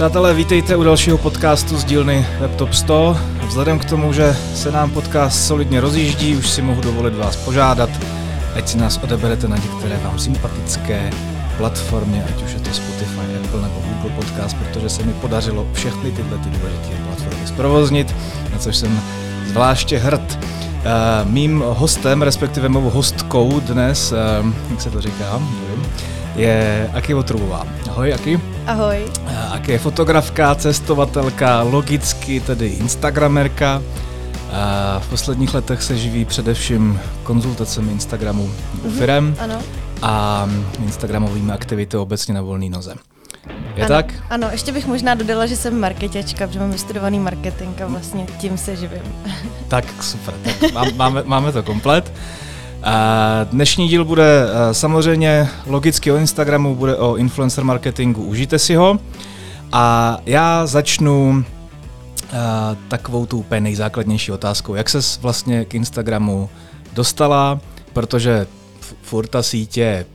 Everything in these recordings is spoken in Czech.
Přátelé, vítejte u dalšího podcastu z dílny WebTop 100. Vzhledem k tomu, že se nám podcast solidně rozjíždí, už si mohu dovolit vás požádat, ať si nás odeberete na některé vám sympatické platformě, ať už je to Spotify, Apple nebo Google Podcast, protože se mi podařilo všechny tyhle ty důležité platformy zprovoznit, na což jsem zvláště hrd. Uh, mým hostem, respektive mou hostkou dnes, uh, jak se to říká, je Aki Otrubová. Ahoj, Aki. Ahoj. Aki je fotografka, cestovatelka, logicky tedy instagramerka. Uh, v posledních letech se živí především konzultacemi Instagramu mm-hmm. firem Ano. a Instagramovými aktivity obecně na volný noze. Je ano, tak? Ano, ještě bych možná dodala, že jsem marketačka, protože mám vystudovaný marketing a vlastně tím se živím. Tak super, tak má- máme, máme to komplet. Dnešní díl bude eh, samozřejmě logicky o Instagramu, bude o influencer marketingu, užijte si ho. A já začnu eh, takovou tu úplně nejzákladnější otázkou. Jak ses vlastně k Instagramu dostala, protože furt ta sítě je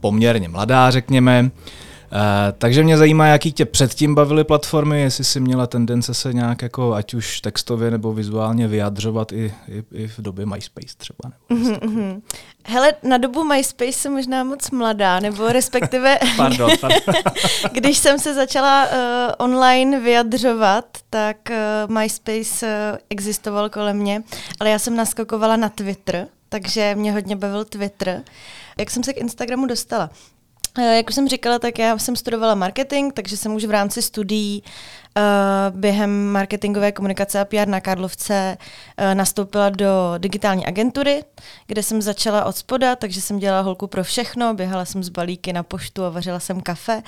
poměrně mladá, řekněme. Uh, takže mě zajímá, jaký tě předtím bavily platformy, jestli jsi měla tendence se nějak jako ať už textově nebo vizuálně vyjadřovat i, i, i v době MySpace třeba. Nebo. Mhm. Hele, na dobu MySpace jsem možná moc mladá, nebo respektive, Pardon, pardon. když jsem se začala uh, online vyjadřovat, tak uh, MySpace uh, existoval kolem mě, ale já jsem naskakovala na Twitter, takže mě hodně bavil Twitter. Jak jsem se k Instagramu dostala? Eh, Jak už jsem říkala, tak já jsem studovala marketing, takže jsem už v rámci studií uh, během marketingové komunikace a PR na Karlovce uh, nastoupila do digitální agentury, kde jsem začala od spoda, takže jsem dělala holku pro všechno, běhala jsem z balíky na poštu a vařila jsem kafe.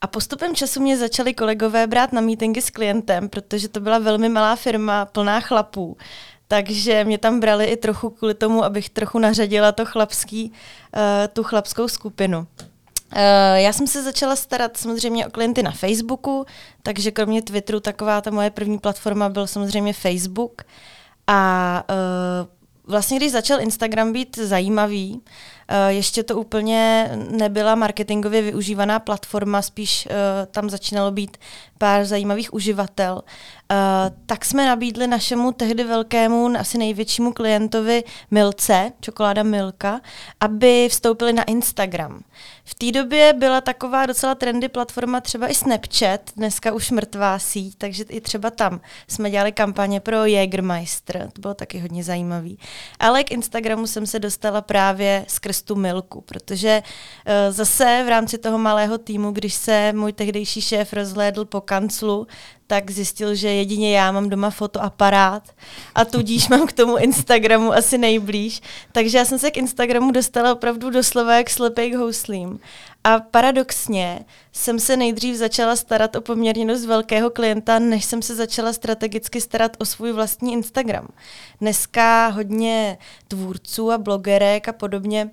A postupem času mě začali kolegové brát na meetingy s klientem, protože to byla velmi malá firma, plná chlapů. Takže mě tam brali i trochu kvůli tomu, abych trochu nařadila to chlapský, uh, tu chlapskou skupinu. Uh, já jsem se začala starat samozřejmě o klienty na Facebooku, takže kromě Twitteru taková ta moje první platforma byl samozřejmě Facebook. A uh, vlastně když začal Instagram být zajímavý, uh, ještě to úplně nebyla marketingově využívaná platforma, spíš tam začínalo být pár zajímavých uživatel, uh, tak jsme nabídli našemu tehdy velkému, asi největšímu klientovi Milce, čokoláda Milka, aby vstoupili na Instagram. V té době byla taková docela trendy platforma třeba i Snapchat, dneska už mrtvá síť, takže i třeba tam jsme dělali kampaně pro Jägermeister, to bylo taky hodně zajímavý. Ale k Instagramu jsem se dostala právě skrz tu Milku, protože uh, zase v rámci toho malého týmu, když se můj tehdejší šéf rozhlédl po kanclu, tak zjistil, že jedině já mám doma fotoaparát a tudíž mám k tomu Instagramu asi nejblíž. Takže já jsem se k Instagramu dostala opravdu doslova jak slepej k houslím. A paradoxně jsem se nejdřív začala starat o poměrně dost velkého klienta, než jsem se začala strategicky starat o svůj vlastní Instagram. Dneska hodně tvůrců a blogerek a podobně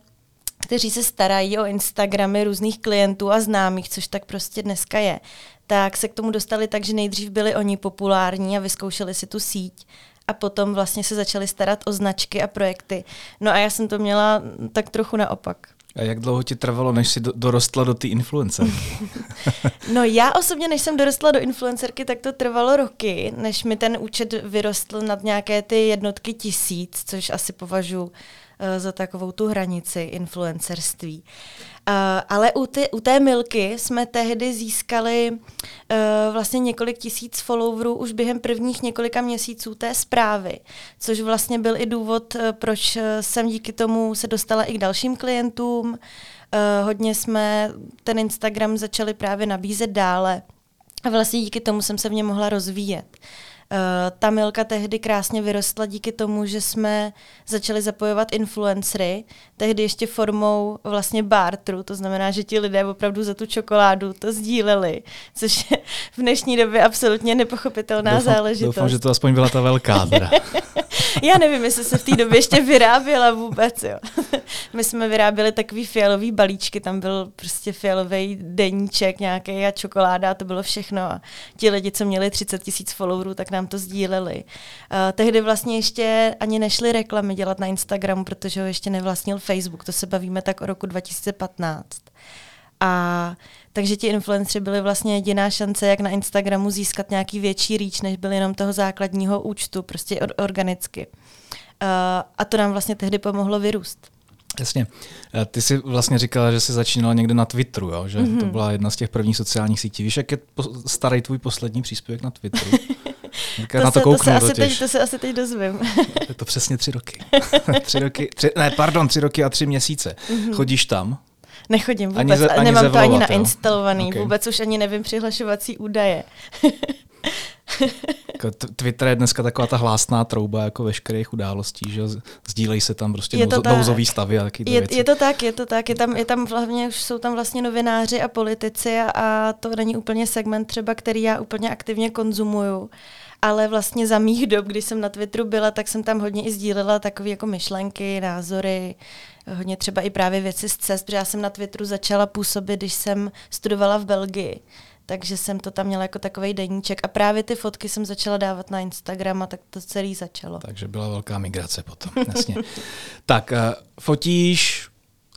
kteří se starají o Instagramy různých klientů a známých, což tak prostě dneska je, tak se k tomu dostali tak, že nejdřív byli oni populární a vyzkoušeli si tu síť a potom vlastně se začali starat o značky a projekty. No a já jsem to měla tak trochu naopak. A jak dlouho ti trvalo, než jsi do, dorostla do té influencerky? No já osobně, než jsem dorostla do influencerky, tak to trvalo roky, než mi ten účet vyrostl nad nějaké ty jednotky tisíc, což asi považuji za takovou tu hranici influencerství. Uh, ale u, ty, u té Milky jsme tehdy získali uh, vlastně několik tisíc followerů už během prvních několika měsíců té zprávy, což vlastně byl i důvod, proč jsem díky tomu se dostala i k dalším klientům. Hodně jsme ten Instagram začali právě nabízet dále a vlastně díky tomu jsem se v něm mohla rozvíjet. Uh, ta Milka tehdy krásně vyrostla díky tomu, že jsme začali zapojovat influencery, tehdy ještě formou vlastně bartru, to znamená, že ti lidé opravdu za tu čokoládu to sdíleli, což je v dnešní době absolutně nepochopitelná doufám, záležitost. Doufám, že to aspoň byla ta velká. Teda. Já nevím, jestli se v té době ještě vyráběla vůbec, jo. My jsme vyráběli takový fialový balíčky, tam byl prostě fialový deníček nějaký a čokoláda a to bylo všechno. A ti lidi, co měli 30 tisíc followerů, tak nám to sdíleli. Uh, tehdy vlastně ještě ani nešly reklamy dělat na Instagramu, protože ho ještě nevlastnil Facebook, to se bavíme tak o roku 2015. A takže ti influenceri byli vlastně jediná šance, jak na Instagramu získat nějaký větší reach, než byl jenom toho základního účtu, prostě or- organicky. Uh, a to nám vlastně tehdy pomohlo vyrůst. Jasně. Eh, ty jsi vlastně říkala, že jsi začínala někde na Twitteru, jo? že mm-hmm. to byla jedna z těch prvních sociálních sítí. Víš, jak je starý tvůj poslední příspěvek na Twitteru? to, na to, se, kouknu, to, se asi teď, to se asi teď dozvím. je to přesně tři roky. tři roky tři, ne, pardon, tři roky a tři měsíce. Mm-hmm. Chodíš tam? Nechodím vůbec, ani ze, ani nemám zevlovat, to ani nainstalovaný, okay. vůbec už ani nevím přihlašovací údaje. Jako Twitter je dneska taková ta hlásná trouba jako veškerých událostí, že sdílejí se tam prostě je nouzo, nouzový stavy a taky je, věci. je to tak, je to tak, je tam, je tam hlavně, už jsou tam vlastně novináři a politici a, a to není úplně segment třeba, který já úplně aktivně konzumuju ale vlastně za mých dob, když jsem na Twitteru byla, tak jsem tam hodně i sdílela takové jako myšlenky, názory, hodně třeba i právě věci z cest, protože já jsem na Twitteru začala působit, když jsem studovala v Belgii takže jsem to tam měla jako takový deníček a právě ty fotky jsem začala dávat na Instagram a tak to celý začalo. Takže byla velká migrace potom, jasně. tak, uh, fotíš,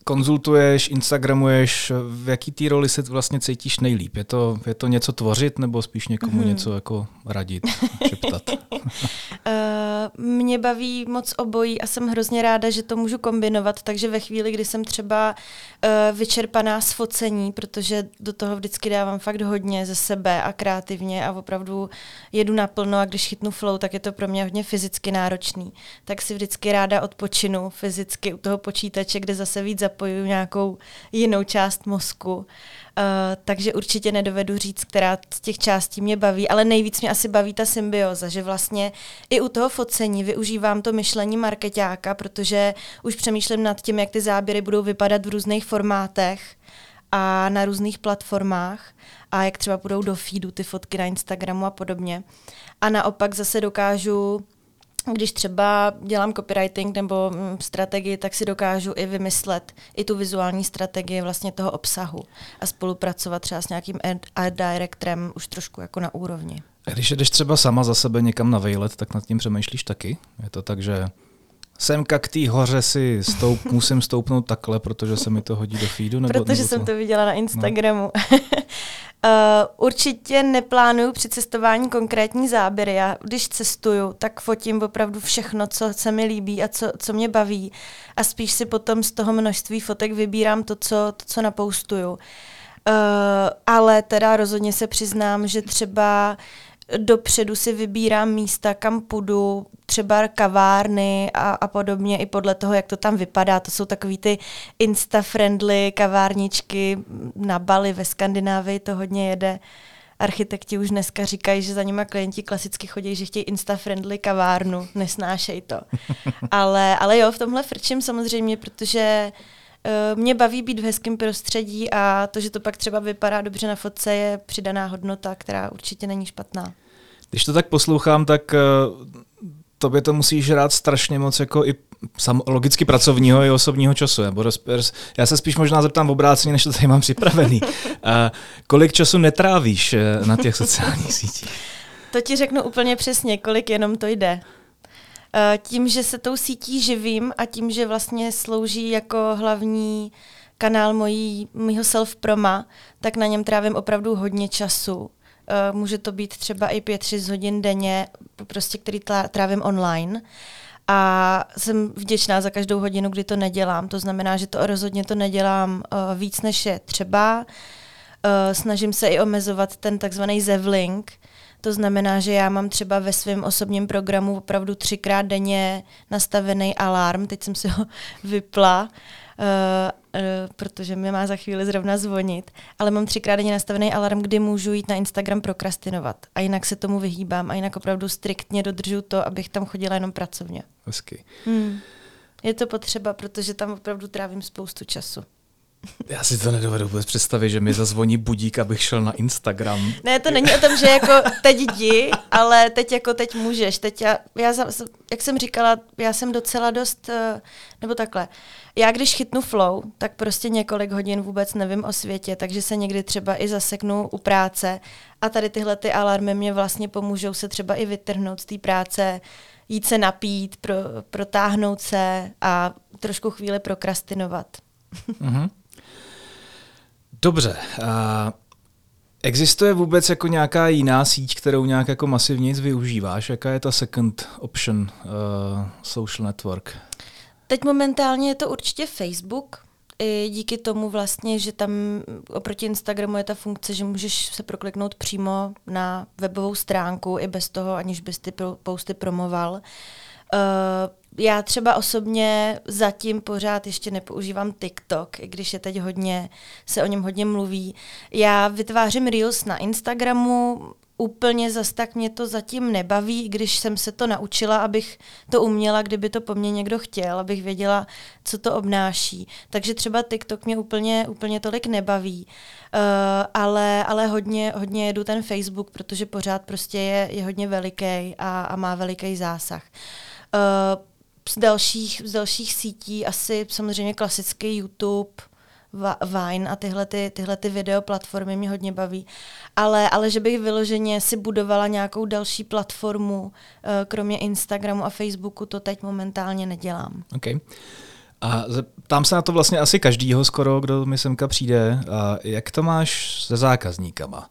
konzultuješ, instagramuješ, v jaký té roli se vlastně cítíš nejlíp? Je to, je to něco tvořit nebo spíš někomu mm-hmm. něco jako radit, šeptat? uh, mě baví moc obojí a jsem hrozně ráda, že to můžu kombinovat, takže ve chvíli, kdy jsem třeba uh, vyčerpaná z focení, protože do toho vždycky dávám fakt hodně ze sebe a kreativně a opravdu jedu naplno a když chytnu flow, tak je to pro mě hodně fyzicky náročný. Tak si vždycky ráda odpočinu fyzicky u toho počítače, kde zase víc zapojuju nějakou jinou část mozku. Uh, takže určitě nedovedu říct, která z těch částí mě baví, ale nejvíc mě asi baví ta symbioza, že vlastně i u toho focení využívám to myšlení marketáka, protože už přemýšlím nad tím, jak ty záběry budou vypadat v různých formátech a na různých platformách a jak třeba budou do feedu ty fotky na Instagramu a podobně. A naopak zase dokážu když třeba dělám copywriting nebo mm, strategii, tak si dokážu i vymyslet i tu vizuální strategii vlastně toho obsahu a spolupracovat třeba s nějakým art directorem už trošku jako na úrovni. Když jdeš třeba sama za sebe někam na vejlet, tak nad tím přemýšlíš taky? Je to tak, že semka k té hoře si stoup, musím stoupnout takhle, protože se mi to hodí do feedu? Nebo, protože nebo jsem to viděla na Instagramu. No. Uh, určitě neplánuju při cestování konkrétní záběry. Já když cestuju, tak fotím opravdu všechno, co se mi líbí a co, co mě baví. A spíš si potom z toho množství fotek vybírám to, co, to, co napoustuju. Uh, ale teda rozhodně se přiznám, že třeba dopředu si vybírám místa, kam půjdu, třeba kavárny a, a podobně, i podle toho, jak to tam vypadá. To jsou takový ty insta-friendly kavárničky na Bali ve Skandinávii, to hodně jede. Architekti už dneska říkají, že za nima klienti klasicky chodí, že chtějí insta-friendly kavárnu, nesnášej to. ale, ale jo, v tomhle frčím samozřejmě, protože uh, mě baví být v hezkém prostředí a to, že to pak třeba vypadá dobře na fotce, je přidaná hodnota, která určitě není špatná. Když to tak poslouchám, tak uh, tobě to musíš rád strašně moc jako i sam, logicky pracovního i osobního času. Nebo já se spíš možná zeptám v obráceně, než to tady mám připravený. Uh, kolik času netrávíš na těch sociálních sítích? To ti řeknu úplně přesně, kolik jenom to jde. Uh, tím, že se tou sítí živím a tím, že vlastně slouží jako hlavní kanál mojí, mýho self-proma, tak na něm trávím opravdu hodně času. Uh, může to být třeba i 5-6 hodin denně, prostě, který trávím online. A jsem vděčná za každou hodinu, kdy to nedělám. To znamená, že to rozhodně to nedělám uh, víc, než je třeba. Snažím se i omezovat ten takzvaný zevlink, to znamená, že já mám třeba ve svém osobním programu opravdu třikrát denně nastavený alarm, teď jsem si ho vypla, uh, uh, protože mi má za chvíli zrovna zvonit, ale mám třikrát denně nastavený alarm, kdy můžu jít na Instagram prokrastinovat. A jinak se tomu vyhýbám a jinak opravdu striktně dodržu to, abych tam chodila jenom pracovně. Hezky. Hmm. Je to potřeba, protože tam opravdu trávím spoustu času. Já si to nedovedu vůbec představit, že mi zazvoní budík, abych šel na Instagram. Ne, to není o tom, že jako teď jdi, ale teď jako teď můžeš. Teď já, já, jak jsem říkala, já jsem docela dost, eh, nebo takhle, já když chytnu flow, tak prostě několik hodin vůbec nevím o světě, takže se někdy třeba i zaseknu u práce a tady tyhle ty alarmy mě vlastně pomůžou se třeba i vytrhnout z té práce, jít se napít, pro, protáhnout se a trošku chvíli prokrastinovat. Mm-hmm. Dobře. Uh, existuje vůbec jako nějaká jiná síť, kterou nějak jako masivně využíváš? Jaká je ta second option uh, social network? Teď momentálně je to určitě Facebook, i díky tomu vlastně, že tam oproti Instagramu je ta funkce, že můžeš se prokliknout přímo na webovou stránku i bez toho, aniž bys ty posty promoval. Uh, já třeba osobně zatím pořád ještě nepoužívám TikTok, i když je teď hodně, se o něm hodně mluví. Já vytvářím Reels na Instagramu, úplně zas tak mě to zatím nebaví, když jsem se to naučila, abych to uměla, kdyby to po mně někdo chtěl, abych věděla, co to obnáší. Takže třeba TikTok mě úplně, úplně tolik nebaví, uh, ale, ale hodně, hodně jedu ten Facebook, protože pořád prostě je, je hodně veliký a, a má veliký zásah. Uh, z dalších, z dalších sítí asi samozřejmě klasický YouTube, Vine a tyhle, ty, tyhle ty video platformy mě hodně baví. Ale, ale že bych vyloženě si budovala nějakou další platformu, uh, kromě Instagramu a Facebooku, to teď momentálně nedělám. Okay. A tam se na to vlastně asi každýho skoro, kdo mi semka přijde. A jak to máš se zákazníkama?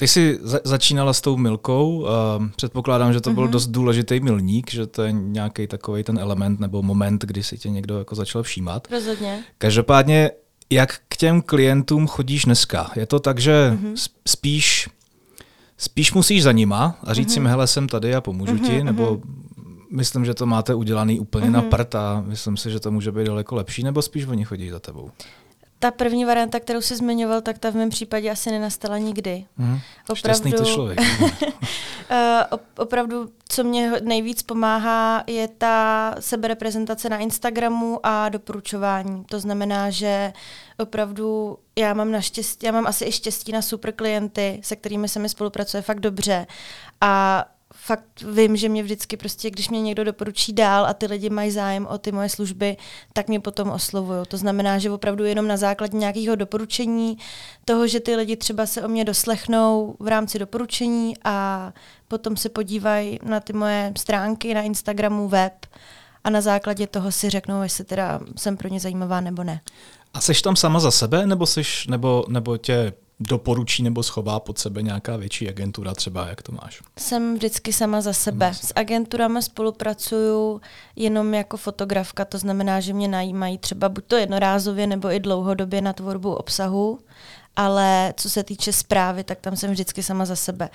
Ty jsi za- začínala s tou milkou, uh, předpokládám, že to byl mm-hmm. dost důležitý milník, že to je nějaký takový ten element nebo moment, kdy si tě někdo jako začal všímat. Rozhodně. Každopádně, jak k těm klientům chodíš dneska? Je to tak, že mm-hmm. spíš, spíš musíš za nima a říct mm-hmm. jim, hele, jsem tady a pomůžu mm-hmm, ti, nebo mm-hmm. myslím, že to máte udělaný úplně mm-hmm. na prd a myslím si, že to může být daleko lepší, nebo spíš oni chodí za tebou? Ta první varianta, kterou jsi zmiňoval, tak ta v mém případě asi nenastala nikdy. Mm, opravdu, to člověk. uh, opravdu, co mě nejvíc pomáhá, je ta sebereprezentace na Instagramu a doporučování. To znamená, že opravdu já mám naštěstí, já mám asi i štěstí na super klienty, se kterými se mi spolupracuje fakt dobře. A fakt vím, že mě vždycky prostě, když mě někdo doporučí dál a ty lidi mají zájem o ty moje služby, tak mě potom oslovují. To znamená, že opravdu jenom na základě nějakého doporučení, toho, že ty lidi třeba se o mě doslechnou v rámci doporučení a potom se podívají na ty moje stránky na Instagramu, web a na základě toho si řeknou, jestli teda jsem pro ně zajímavá nebo ne. A seš tam sama za sebe, nebo, seš, nebo, nebo tě doporučí nebo schová pod sebe nějaká větší agentura třeba, jak to máš? Jsem vždycky sama za sebe. S agenturami spolupracuju jenom jako fotografka, to znamená, že mě najímají třeba buď to jednorázově nebo i dlouhodobě na tvorbu obsahu, ale co se týče zprávy, tak tam jsem vždycky sama za sebe.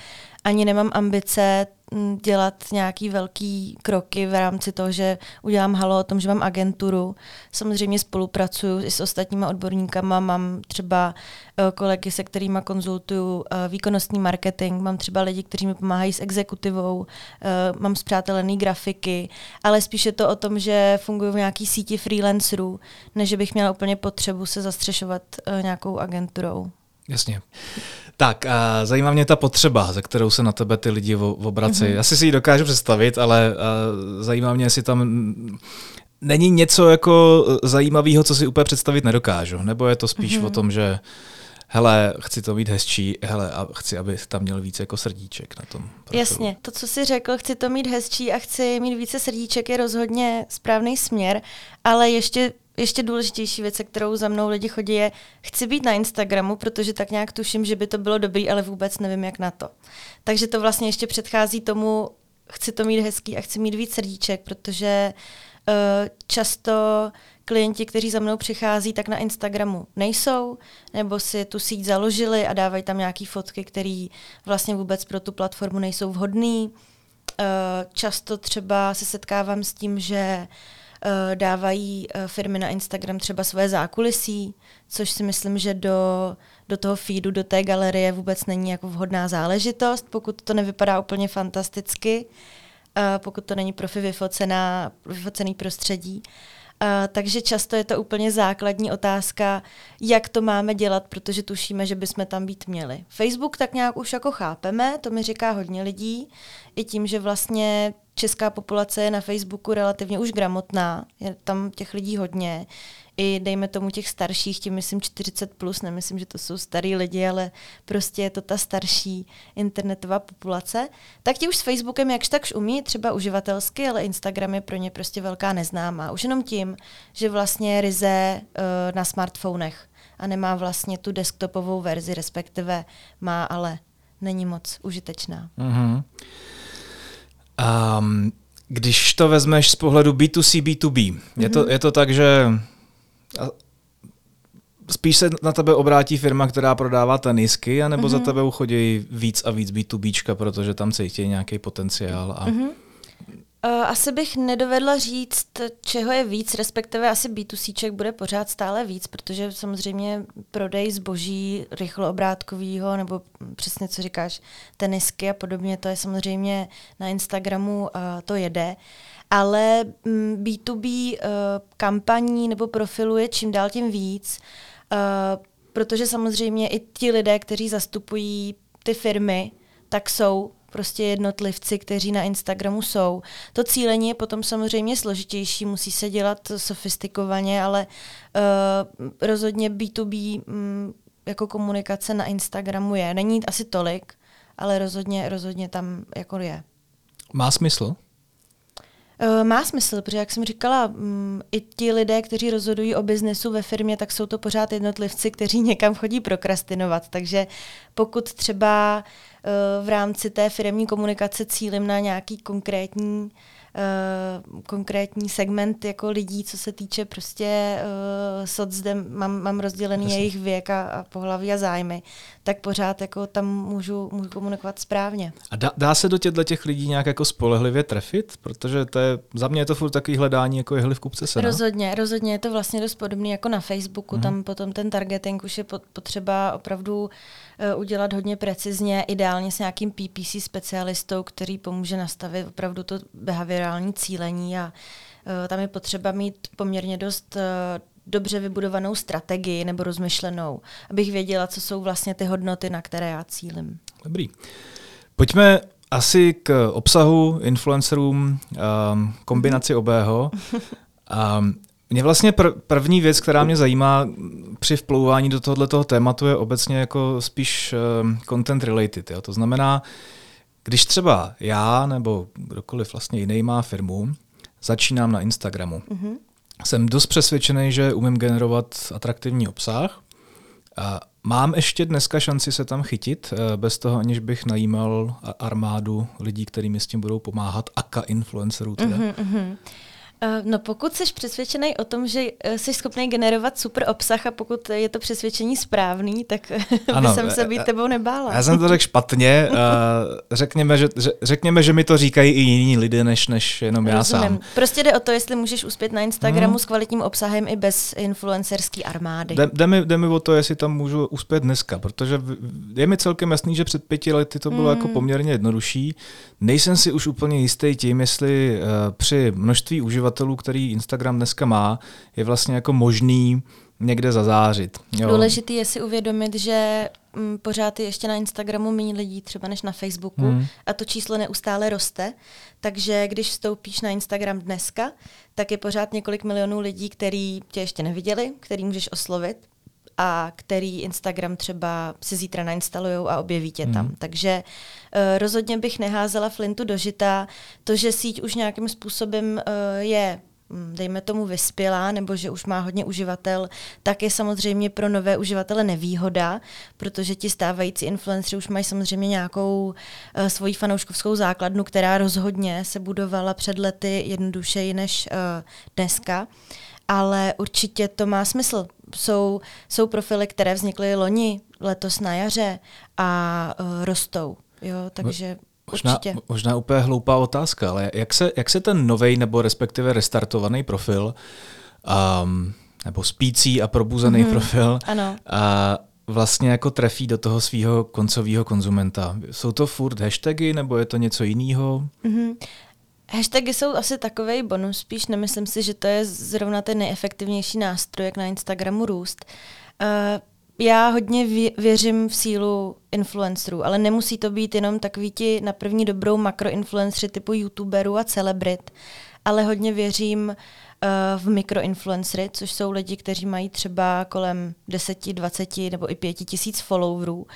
Ani nemám ambice dělat nějaký velký kroky v rámci toho, že udělám halo o tom, že mám agenturu. Samozřejmě spolupracuju i s ostatníma odborníkama, mám třeba eh, kolegy, se kterými konzultuju eh, výkonnostní marketing, mám třeba lidi, kteří mi pomáhají s exekutivou, eh, mám zpřátelený grafiky, ale spíše to o tom, že funguji v nějaký síti freelancerů, než bych měla úplně potřebu se zastřešovat nějakou agenturou. Jasně. Tak, a zajímá mě ta potřeba, za kterou se na tebe ty lidi obrací. Mm-hmm. Asi si ji dokážu představit, ale zajímá mě, jestli tam není něco jako zajímavého, co si úplně představit nedokážu. Nebo je to spíš mm-hmm. o tom, že hele, chci to mít hezčí, hele, a chci, aby tam měl více jako srdíček na tom. Profilu. Jasně, to, co jsi řekl, chci to mít hezčí a chci mít více srdíček, je rozhodně správný směr, ale ještě ještě důležitější věc, kterou za mnou lidi chodí, je, chci být na Instagramu, protože tak nějak tuším, že by to bylo dobrý, ale vůbec nevím, jak na to. Takže to vlastně ještě předchází tomu, chci to mít hezký a chci mít víc srdíček, protože uh, často klienti, kteří za mnou přichází, tak na Instagramu nejsou, nebo si tu síť založili a dávají tam nějaké fotky, které vlastně vůbec pro tu platformu nejsou vhodné. Uh, často třeba se setkávám s tím, že uh, dávají uh, firmy na Instagram třeba svoje zákulisí, což si myslím, že do, do toho feedu, do té galerie vůbec není jako vhodná záležitost, pokud to nevypadá úplně fantasticky, uh, pokud to není profi vyfocená, vyfocený prostředí. Uh, takže často je to úplně základní otázka, jak to máme dělat, protože tušíme, že bychom tam být měli. Facebook tak nějak už jako chápeme, to mi říká hodně lidí, i tím, že vlastně česká populace je na Facebooku relativně už gramotná, je tam těch lidí hodně, i dejme tomu těch starších, tím myslím 40 plus, nemyslím, že to jsou starý lidi, ale prostě je to ta starší internetová populace, tak ti už s Facebookem jakž takž umí, třeba uživatelsky, ale Instagram je pro ně prostě velká neznámá. Už jenom tím, že vlastně ryze uh, na smartfonech a nemá vlastně tu desktopovou verzi, respektive má, ale není moc užitečná. Mm-hmm. Um, když to vezmeš z pohledu B2C, B2B, mm-hmm. je, to, mhm. je to tak, že spíš se na tebe obrátí firma, která prodává tenisky, anebo mm-hmm. za mhm. tebe uchodí víc a víc B2Bčka, protože tam cítí nějaký potenciál a mm-hmm. Uh, asi bych nedovedla říct, čeho je víc, respektive asi B2C bude pořád stále víc, protože samozřejmě prodej zboží rychloobrátkového, nebo přesně co říkáš, tenisky a podobně, to je samozřejmě na Instagramu, uh, to jede. Ale mm, B2B uh, kampaní nebo profilu je čím dál tím víc, protože samozřejmě i ti lidé, kteří zastupují ty firmy, tak jsou prostě jednotlivci, kteří na Instagramu jsou. To cílení je potom samozřejmě složitější, musí se dělat sofistikovaně, ale uh, rozhodně B2B um, mm, jako komunikace na Instagramu je. Není asi tolik, ale rozhodně, rozhodně tam jako je. Má smysl? Uh, má smysl, protože jak jsem říkala, um, i ti lidé, kteří rozhodují o biznesu ve firmě, tak jsou to pořád jednotlivci, kteří někam chodí prokrastinovat. Takže pokud třeba uh, v rámci té firmní komunikace cílím na nějaký konkrétní uh, konkrétní segment jako lidí, co se týče prostě uh, socdem, mám, mám rozdělený Jasně. jejich věk a, a pohlaví a zájmy, tak pořád jako tam můžu, můžu komunikovat správně. A dá, dá se do těchto těch lidí nějak jako spolehlivě trefit? Protože to je, za mě je to furt takový hledání jako jehly v kupce se. Rozhodně, rozhodně je to vlastně dost podobné jako na Facebooku, mm. tam potom ten targeting už je potřeba opravdu uh, udělat hodně precizně, ideálně s nějakým PPC specialistou, který pomůže nastavit opravdu to behaviorální cílení a uh, tam je potřeba mít poměrně dost uh, dobře vybudovanou strategii nebo rozmyšlenou, abych věděla, co jsou vlastně ty hodnoty, na které já cílim. Dobrý. Pojďme asi k obsahu, influencerům, um, kombinaci obého. Um, mě vlastně pr- první věc, která mě zajímá při vplouvání do tohoto tématu, je obecně jako spíš um, content related. Jo? To znamená, když třeba já nebo kdokoliv vlastně jiný má firmu, začínám na Instagramu. Mm-hmm jsem dost přesvědčený, že umím generovat atraktivní obsah. A mám ještě dneska šanci se tam chytit, eh, bez toho, aniž bych najímal armádu lidí, kterými s tím budou pomáhat, aka influencerů teda. Mm-hmm. Eh, no pokud jsi přesvědčený o tom, že eh, jsi schopný generovat super obsah a pokud je to přesvědčení správný, tak ano, by jsem se být tebou nebála. Já jsem to řekl špatně. řekněme, že, řekněme, že mi to říkají i jiní lidé, než, než jenom já Rozumím. sám. Prostě jde o to, jestli můžeš uspět na Instagramu hmm. s kvalitním obsahem i bez influencerské armády. Jde, jde, mi, jde mi o to, jestli tam můžu uspět dneska, protože je mi celkem jasný, že před pěti lety to bylo hmm. jako poměrně jednodušší. Nejsem si už úplně jistý tím, jestli uh, při množství uživatelů uživatelů, který Instagram dneska má, je vlastně jako možný někde zazářit. Jo. Důležitý je si uvědomit, že m, mm, pořád je ještě na Instagramu méně lidí třeba než na Facebooku hmm. a to číslo neustále roste, takže když vstoupíš na Instagram dneska, tak je pořád několik milionů lidí, který tě ještě neviděli, který můžeš oslovit a který Instagram třeba si zítra nainstalují a objeví tě tam. Hmm. Takže uh, rozhodně bych neházela flintu do žita. To, že síť už nějakým způsobem uh, je hm, dejme tomu vyspělá, nebo že už má hodně uživatel, tak je samozřejmě pro nové uživatele nevýhoda, protože ti stávající influenceri už mají samozřejmě nějakou uh, svoji fanouškovskou základnu, která rozhodně se budovala před lety jednodušeji než uh, dneska. Ale určitě to má smysl jsou, jsou profily, které vznikly loni, letos na jaře a uh, rostou. Jo, takže Možná, určitě. možná úplně hloupá otázka, ale jak se, jak se ten nový nebo respektive restartovaný profil, um, nebo spící a probuzený mm-hmm, profil, ano. A vlastně jako trefí do toho svého koncového konzumenta? Jsou to furt hashtagy nebo je to něco jiného? Mm-hmm. Hashtagy jsou asi takový bonus, spíš nemyslím si, že to je zrovna ten nejefektivnější nástroj, jak na Instagramu růst. Uh, já hodně věřím v sílu influencerů, ale nemusí to být jenom takový ti na první dobrou makroinfluencery typu youtuberů a celebrit, ale hodně věřím uh, v mikroinfluencery, což jsou lidi, kteří mají třeba kolem 10, 20 nebo i 5 tisíc followerů.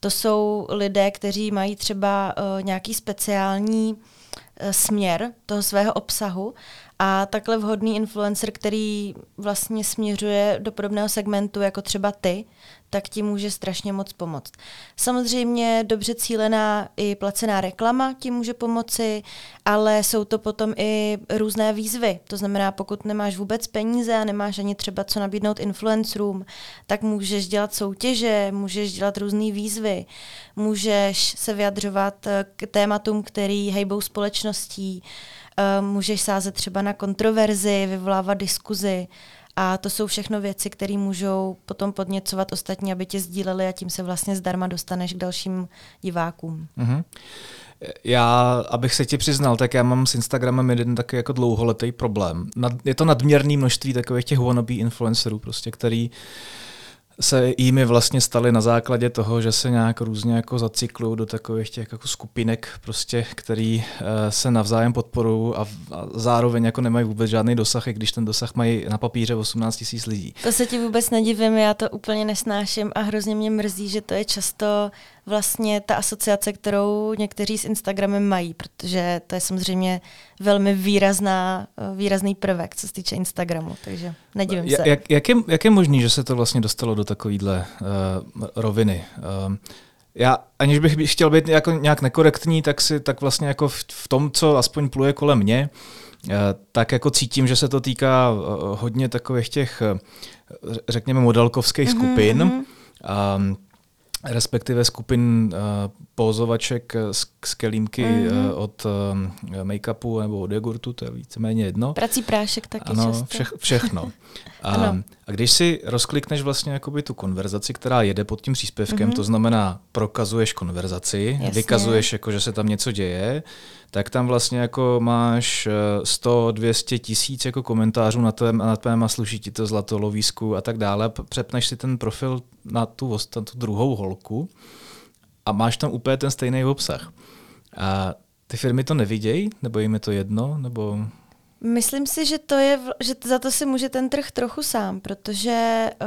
To jsou lidé, kteří mají třeba uh, nějaký speciální směr toho svého obsahu a takhle vhodný influencer, který vlastně směřuje do podobného segmentu jako třeba ty, tak ti může strašně moc pomoct. Samozřejmě dobře cílená i placená reklama ti může pomoci, ale jsou to potom i různé výzvy. To znamená, pokud nemáš vůbec peníze a nemáš ani třeba co nabídnout influencerům, tak můžeš dělat soutěže, můžeš dělat různé výzvy, můžeš se vyjadřovat k tématům, který hejbou společností, eh, můžeš sázet třeba na kontroverzi, vyvolávat diskuzi. A to jsou všechno věci, které můžou potom podněcovat ostatní, aby tě sdíleli a tím se vlastně zdarma dostaneš k dalším divákům. Mm-hmm. Já, abych se ti přiznal, tak já mám s Instagramem jeden takový jako dlouholetý problém. Je to nadměrné množství takových těch wannabe influencerů, prostě, který uh, se jimi vlastně staly na základě toho, že se nějak různě jako zacyklují do takových těch jako skupinek, prostě, který uh, se navzájem podporují a, a zároveň jako nemají vůbec žádný dosah, i když ten dosah mají na papíře 18 tisíc lidí. To se ti vůbec nedivím, já to úplně nesnáším a hrozně mě mrzí, že to je často vlastně ta asociace, kterou někteří s Instagramem mají, protože to je samozřejmě velmi výrazná, výrazný prvek, co se týče Instagramu, takže nedivím se. Jak, jak, je, jak je možné, že se to vlastně dostalo do takovéhle uh, roviny? Uh, já, aniž bych chtěl být jako nějak nekorektní, tak si tak vlastně jako v, v tom, co aspoň pluje kolem mě, uh, tak jako cítím, že se to týká hodně takových těch, řekněme, modelkovských mm-hmm. skupin. Um, respektive skupin uh, pózovaček z, z kelímky mm-hmm. uh, od uh, make-upu nebo od jogurtu, to je víceméně jedno. Prací prášek taky ano, často. Vše, všechno. A, a když si rozklikneš vlastně jakoby tu konverzaci, která jede pod tím příspěvkem, mm-hmm. to znamená prokazuješ konverzaci, Jasně. vykazuješ, jako, že se tam něco děje, tak tam vlastně jako máš 100-200 tisíc jako komentářů na, tém, na téma sluší ti to zlato, lovísku a tak dále. Přepneš si ten profil na tu, na tu druhou holku a máš tam úplně ten stejný obsah. A ty firmy to nevidějí? Nebo jim je to jedno? Nebo... Myslím si, že to je, že za to si může ten trh trochu sám, protože uh,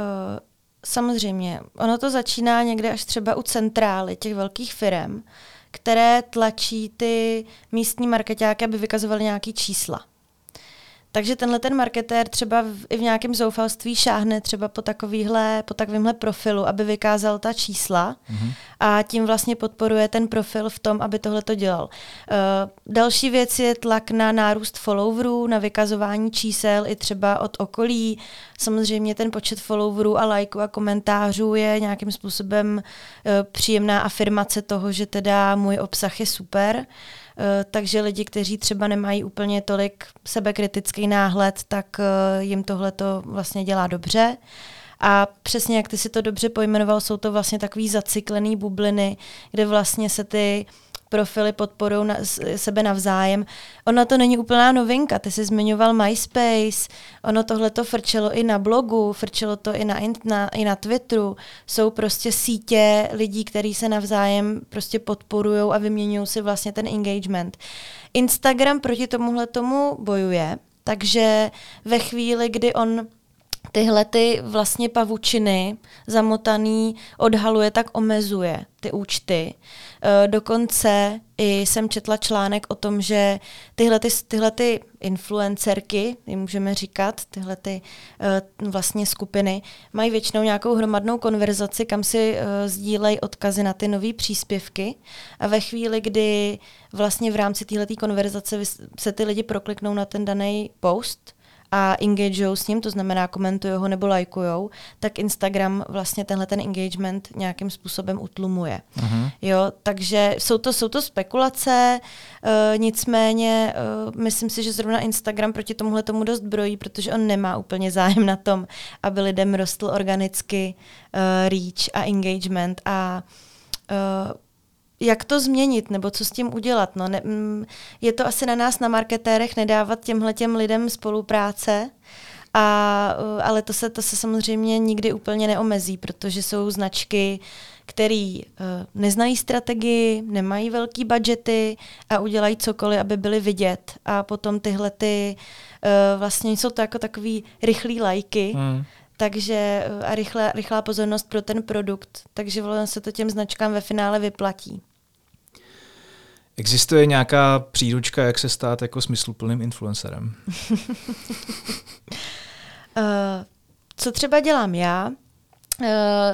samozřejmě ono to začíná někde až třeba u centrály těch velkých firm, které tlačí ty místní marketáky, aby vykazovali nějaký čísla. Takže tenhle ten marketér třeba v, i v nějakém zoufalství šáhne třeba po, takovýhle, po takovémhle profilu, aby vykázal ta čísla mm-hmm. a tím vlastně podporuje ten profil v tom, aby tohle to dělal. Uh, další věc je tlak na nárůst followerů, na vykazování čísel i třeba od okolí. Samozřejmě ten počet followerů a lajků a komentářů je nějakým způsobem uh, příjemná afirmace toho, že teda můj obsah je super. Uh, takže lidi, kteří třeba nemají úplně tolik sebekritický náhled, tak eh, jim tohle to vlastně dělá dobře. A přesně jak ty si to dobře pojmenoval, jsou to vlastně takový zacyklený bubliny, kde vlastně se ty profily podporují na, sebe navzájem. Ona to není úplná novinka, ty jsi zmiňoval MySpace, ono tohle to frčelo i na blogu, frčelo to i na, na, i na Twitteru. Jsou prostě sítě lidí, kteří se navzájem prostě podporují a vyměňují si vlastně ten engagement. Instagram proti tomuhle tomu bojuje, takže ve chvíli, kdy on tyhle ty vlastně pavučiny zamotaný odhaluje, tak omezuje ty účty. E, dokonce i jsem četla článek o tom, že tyhle, ty, tyhle ty influencerky, můžeme říkat, tyhle ty e, vlastně skupiny, mají většinou nějakou hromadnou konverzaci, kam si e, sdílejí odkazy na ty nové příspěvky a ve chvíli, kdy vlastně v rámci téhle konverzace se ty lidi prokliknou na ten daný post, a engageují s ním, to znamená komentují ho nebo lajkují, tak Instagram vlastně tenhle ten engagement nějakým způsobem utlumuje. Uh-huh. Jo, takže jsou to, jsou to spekulace, uh, nicméně uh, myslím si, že zrovna Instagram proti tomuhle tomu dost brojí, protože on nemá úplně zájem na tom, aby lidem rostl organicky uh, reach a engagement a uh, jak to změnit nebo co s tím udělat. No, ne, mm, je to asi na nás, na marketérech, nedávat těmhle těm lidem spolupráce A, ale to se, to se samozřejmě nikdy úplně neomezí, protože jsou značky, který uh, neznají strategii, nemají velký budgety a udělají cokoliv, aby byly vidět. A potom tyhle ty, uh, vlastně jsou to jako takový rychlý lajky, hmm. Takže a rychlá, rychlá pozornost pro ten produkt, takže vlastně se to těm značkám ve finále vyplatí. Existuje nějaká příručka, jak se stát jako smysluplným influencerem? uh, co třeba dělám já? Uh,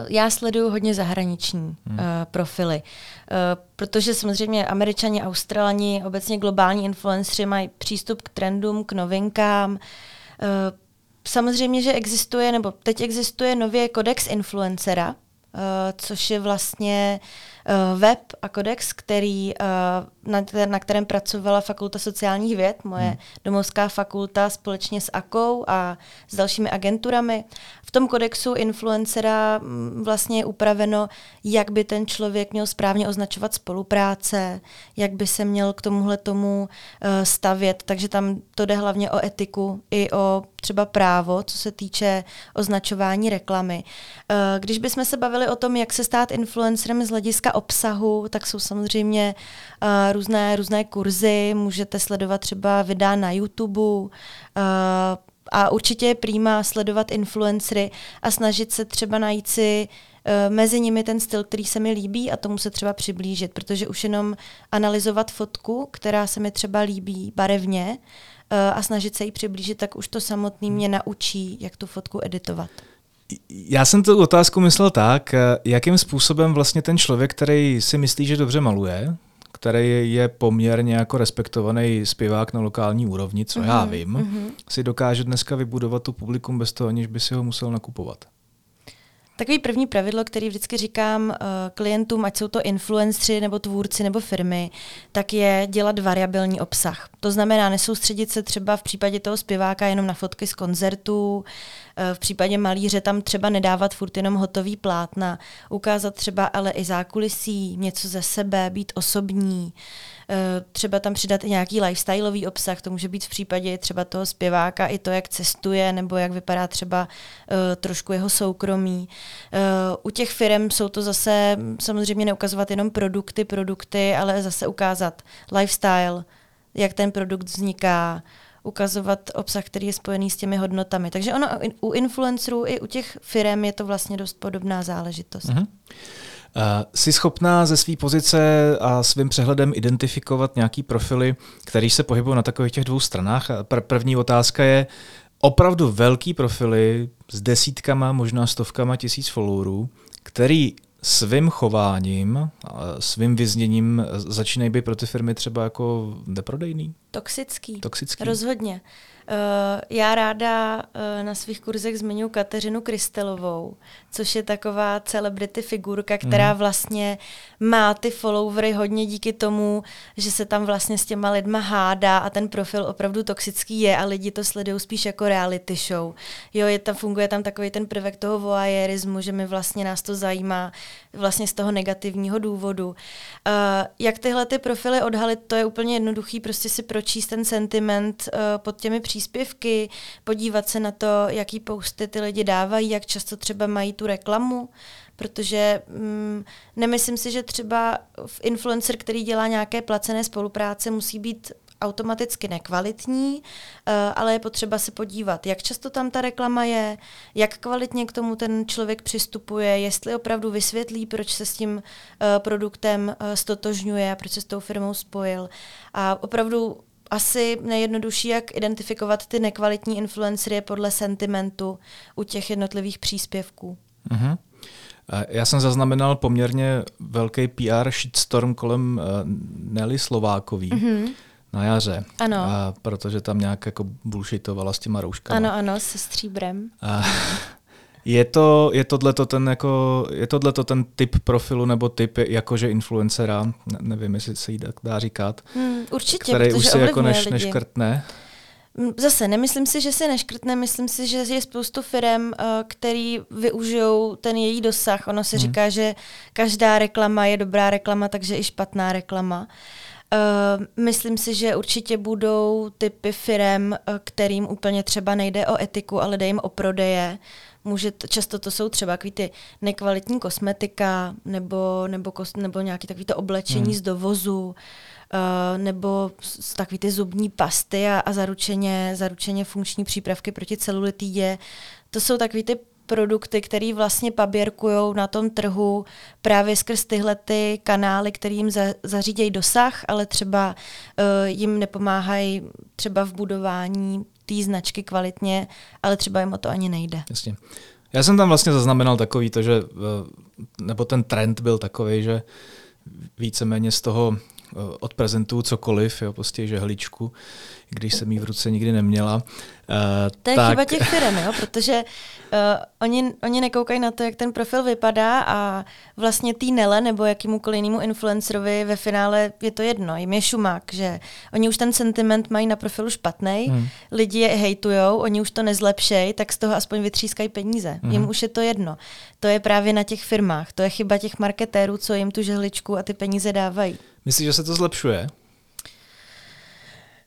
já sleduju hodně zahraniční hmm. profily, protože samozřejmě američani, australani, obecně globální influenceri mají přístup k trendům, k novinkám. Samozřejmě, že existuje, nebo teď existuje nově kodex influencera, což je vlastně uh, uh, web a kodex, který, uh, na, na kterém pracovala Fakulta sociálních věd, moje hmm. domovská fakulta společně s AKou a s dalšími agenturami. V tom kodexu influencera mm, vlastně je upraveno, jak by ten člověk měl správně označovat spolupráce, jak by se měl k tomuhle tomu uh, stavět, takže tam to jde hlavně o etiku i o třeba právo, co se týče označování reklamy. Když bychom se bavili o tom, jak se stát influencerem z hlediska obsahu, tak jsou samozřejmě uh, různé, různé kurzy, můžete sledovat třeba videa na YouTube, uh, a určitě je prýma sledovat influencery a snažit se třeba najít si uh, mezi nimi ten styl, který se mi líbí a tomu se třeba přiblížit, protože už jenom analyzovat fotku, která se mi třeba líbí barevně uh, a snažit se jí přiblížit, tak už to samotný mě naučí, jak tu fotku editovat. Já jsem tu otázku myslel tak, jakým způsobem vlastně ten člověk, který si myslí, že dobře maluje, který je poměrně jako respektovaný zpěvák na lokální úrovni, co mm-hmm, já mhm, vím, mm-hmm. si dokáže dneska vybudovat tu publikum bez toho, aniž by si ho musel nakupovat. Takový první pravidlo, který vždycky říkám uh, klientům, ať jsou to influencři nebo tvůrci nebo firmy, tak je dělat variabilní obsah. To znamená nesoustředit se třeba v případě toho zpěváka jenom na fotky z koncertů, uh, v případě malíře tam třeba nedávat furt jenom hotový plátna, ukázat třeba ale i zákulisí, něco ze sebe, být osobní. Uh, Eh, třeba tam přidat i nějaký lifestyleový obsah, to může být v případě třeba toho zpěváka i to, jak cestuje, nebo jak vypadá třeba uh, trošku jeho soukromí. Uh, u těch firm jsou to zase samozřejmě neukazovat jenom produkty, produkty, ale zase ukázat lifestyle, jak ten produkt vzniká, ukazovat obsah, který je spojený s těmi hodnotami. Takže ono u influencerů i u těch firm je to vlastně dost podobná záležitost. Uh-huh. Uh, jsi schopná ze své pozice a svým přehledem identifikovat nějaký profily, který se pohybují na takových těch dvou stranách? Pr- první otázka je, opravdu velký profily s desítkama, možná stovkama tisíc followerů, který svým chováním, svým vyzněním začínají být pro ty firmy třeba jako neprodejný? Toxický. Toxický. Rozhodně. Uh, já ráda uh, na svých kurzech zmiňuji Kateřinu Krystelovou, což je taková celebrity figurka, která mm. vlastně má ty followery hodně díky tomu, že se tam vlastně s těma lidma hádá a ten profil opravdu toxický je a lidi to sledují spíš jako reality show. Jo, je tam, funguje tam takový ten prvek toho voyeurismu, že mi vlastně nás to zajímá vlastně z toho negativního důvodu. Uh, jak tyhle ty profily odhalit, to je úplně jednoduchý, prostě si pročíst ten sentiment uh, pod těmi příspěvky, podívat se na to, jaký posty ty lidi dávají, jak často třeba mají tu reklamu, protože mm, nemyslím si, že třeba influencer, který dělá nějaké placené spolupráce, musí být automaticky nekvalitní, uh, ale je potřeba se podívat, jak často tam ta reklama je, jak kvalitně k tomu ten člověk přistupuje, jestli opravdu vysvětlí, proč se s tím uh, produktem stotožňuje a proč se s tou firmou spojil. A opravdu asi nejjednodušší, jak identifikovat ty nekvalitní influencery je podle sentimentu u těch jednotlivých příspěvků. Uh-huh. Já jsem zaznamenal poměrně velký PR shitstorm kolem uh, Nelly Slovákový. Uh-huh na jaře. Ano. A protože tam nějak jako bullshitovala s těma rouškami. Ano, ano, se stříbrem. A, je to, je tohleto ten jako, je tohleto ten typ profilu nebo typ jakože influencera, ne, nevím, jestli se jí dá říkat, hmm, určitě, který už si jako neš, neškrtne. Mm, zase, nemyslím si, že si neškrtne, myslím si, že je spoustu firm, uh, který využijou ten její dosah. Ono se hmm. říká, že každá reklama je dobrá reklama, takže i špatná reklama. Uh, myslím si, že určitě budou typy firem, kterým úplně třeba nejde o etiku, ale jde jim o prodeje. Může to, často to jsou třeba takový ty nekvalitní kosmetika nebo, nebo, kos, nebo nějaké takový to oblečení hmm. z dovozu. Uh, nebo takový ty zubní pasty a, a zaručeně, zaručeně funkční přípravky proti celulitidě. To jsou takový ty produkty, které vlastně paběrkují na tom trhu právě skrz tyhle ty kanály, které jim za, zařídějí dosah, ale třeba uh, jim nepomáhají třeba v budování té značky kvalitně, ale třeba jim o to ani nejde. Jasně. Já jsem tam vlastně zaznamenal takový to, že, nebo ten trend byl takový, že víceméně z toho Eh, odprezentuju cokoliv, jo, prostě žehličku, když jsem ji v ruce nikdy neměla. Uh, to je tak... chyba těch firm, jo, protože uh, oni, oni nekoukají na to, jak ten profil vypadá a vlastně tý Nele nebo jakýmukoliv jinému influencerovi ve finále je to jedno, jim je šumák, že oni už ten sentiment mají na profilu špatný, hmm. lidi je hejtujou, oni už to nezlepšejí, tak z toho aspoň vytřískají peníze. Hmm. Jim už je to jedno. To je právě na těch firmách, to je chyba těch marketérů, co jim tu žehličku a ty peníze dávají. Myslíš, že se to zlepšuje?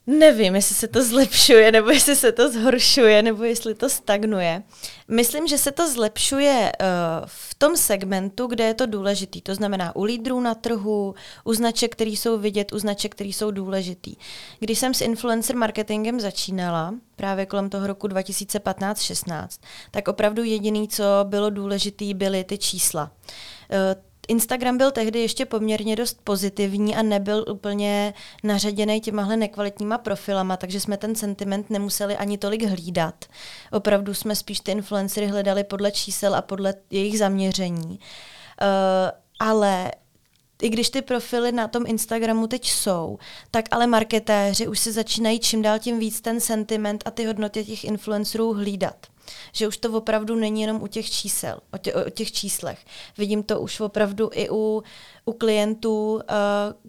Nevím, jestli se to zlepšuje, nebo jestli se to zhoršuje, nebo jestli to stagnuje. Myslím, že se to zlepšuje uh, v tom segmentu, kde je to důležitý. To znamená u lídrů na trhu, u značek, které jsou vidět, u značek, které jsou důležitý. Když jsem s influencer marketingem začínala, právě kolem toho roku 2015-16, tak opravdu jediný, co bylo důležitý, byly ty čísla. Uh, Instagram byl tehdy ještě poměrně dost pozitivní a nebyl úplně naředěný těmahle nekvalitníma profilama, takže jsme ten sentiment nemuseli ani tolik hlídat. Opravdu jsme spíš ty influencery hledali podle čísel a podle jejich zaměření. Uh, ale i když ty profily na tom Instagramu teď jsou, tak ale marketéři už se začínají čím dál tím víc ten sentiment a ty hodnoty těch influencerů hlídat že už to opravdu není jenom u těch čísel, o, tě, o těch číslech. Vidím to už opravdu i u u klientů, uh,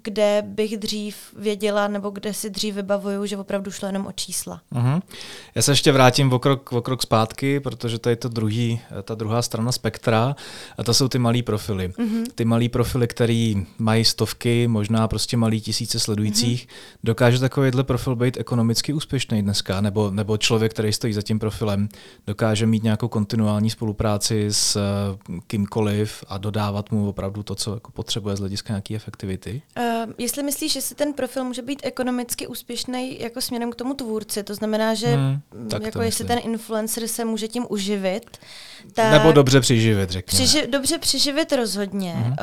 kde bych dřív věděla, nebo kde si dřív vybavuju, že opravdu šlo jenom o čísla. Uh-huh. Já se ještě vrátím o krok, o krok zpátky, protože to je to druhý, ta druhá strana spektra a to jsou ty malý profily. Uh-huh. Ty malý profily, které mají stovky, možná prostě malý tisíce sledujících. Uh-huh. Dokáže takovýhle profil být ekonomicky úspěšný dneska? Nebo, nebo člověk, který stojí za tím profilem, dokáže mít nějakou kontinuální spolupráci s uh, kýmkoliv a dodávat mu opravdu to, co jako potřebuje z hlediska nějaké efektivity? Uh, jestli myslíš, že si ten profil může být ekonomicky úspěšný jako směrem k tomu tvůrci, to znamená, že hmm, jako jestli ten influencer se může tím uživit, tak Nebo dobře přiživit, řekněme. Přiži- dobře přiživit rozhodně. Hmm. Uh,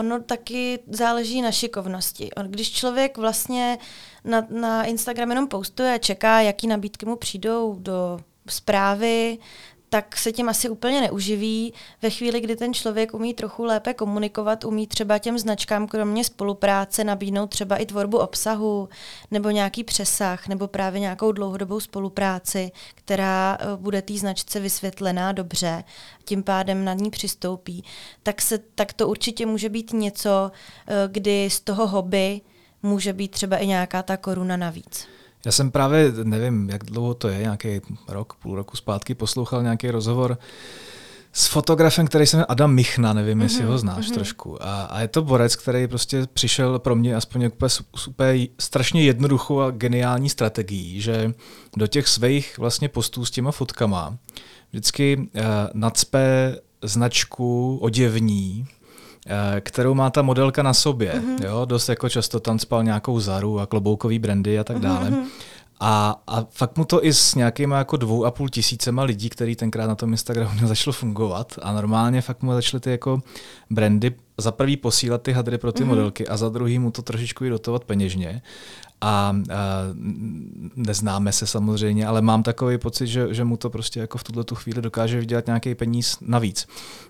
ono taky záleží na šikovnosti. On, když člověk vlastně na, na Instagram jenom postuje a čeká, jaký nabídky mu přijdou do zprávy, tak se tím asi úplně neuživí. Ve chvíli, kdy ten člověk umí trochu lépe komunikovat, umí třeba těm značkám kromě spolupráce nabídnout třeba i tvorbu obsahu, nebo nějaký přesah, nebo právě nějakou dlouhodobou spolupráci, která eh, bude té značce vysvětlená dobře, tím pádem na ní přistoupí, tak, se, tak to určitě může být něco, eh, kdy z toho hobby může být třeba i nějaká ta koruna navíc. Já jsem právě, nevím, jak dlouho to je, nějaký rok, půl roku zpátky, poslouchal nějaký rozhovor s fotografem, který se jmenuje Adam Michna, nevím, mm-hmm, jestli ho znáš mm-hmm. trošku. A, a je to borec, který prostě přišel pro mě aspoň úplně super strašně jednoduchou a geniální strategií, že do těch svých vlastně postů s těma fotkama vždycky uh, nacpe značku oděvní, Eh, kterou má ta modelka na sobě. Mm-hmm. Jo? Dost jako často tam spal nějakou Zaru a kloboukový brandy a tak mhm, dále. Mm-hmm. A, a fakt mu to i s nějakýma jako dvou a půl tisícema lidí, který tenkrát na tom Instagramu začalo fungovat a normálně fakt mu začaly ty jako brandy za prvý posílat ty hadry pro ty mm-hmm. modelky a za druhý mu to trošičku i dotovat peněžně. A, a neznáme se samozřejmě, ale mám takový pocit, že, že mu to prostě jako v tuhle tu chvíli dokáže vydělat nějaký peníz navíc.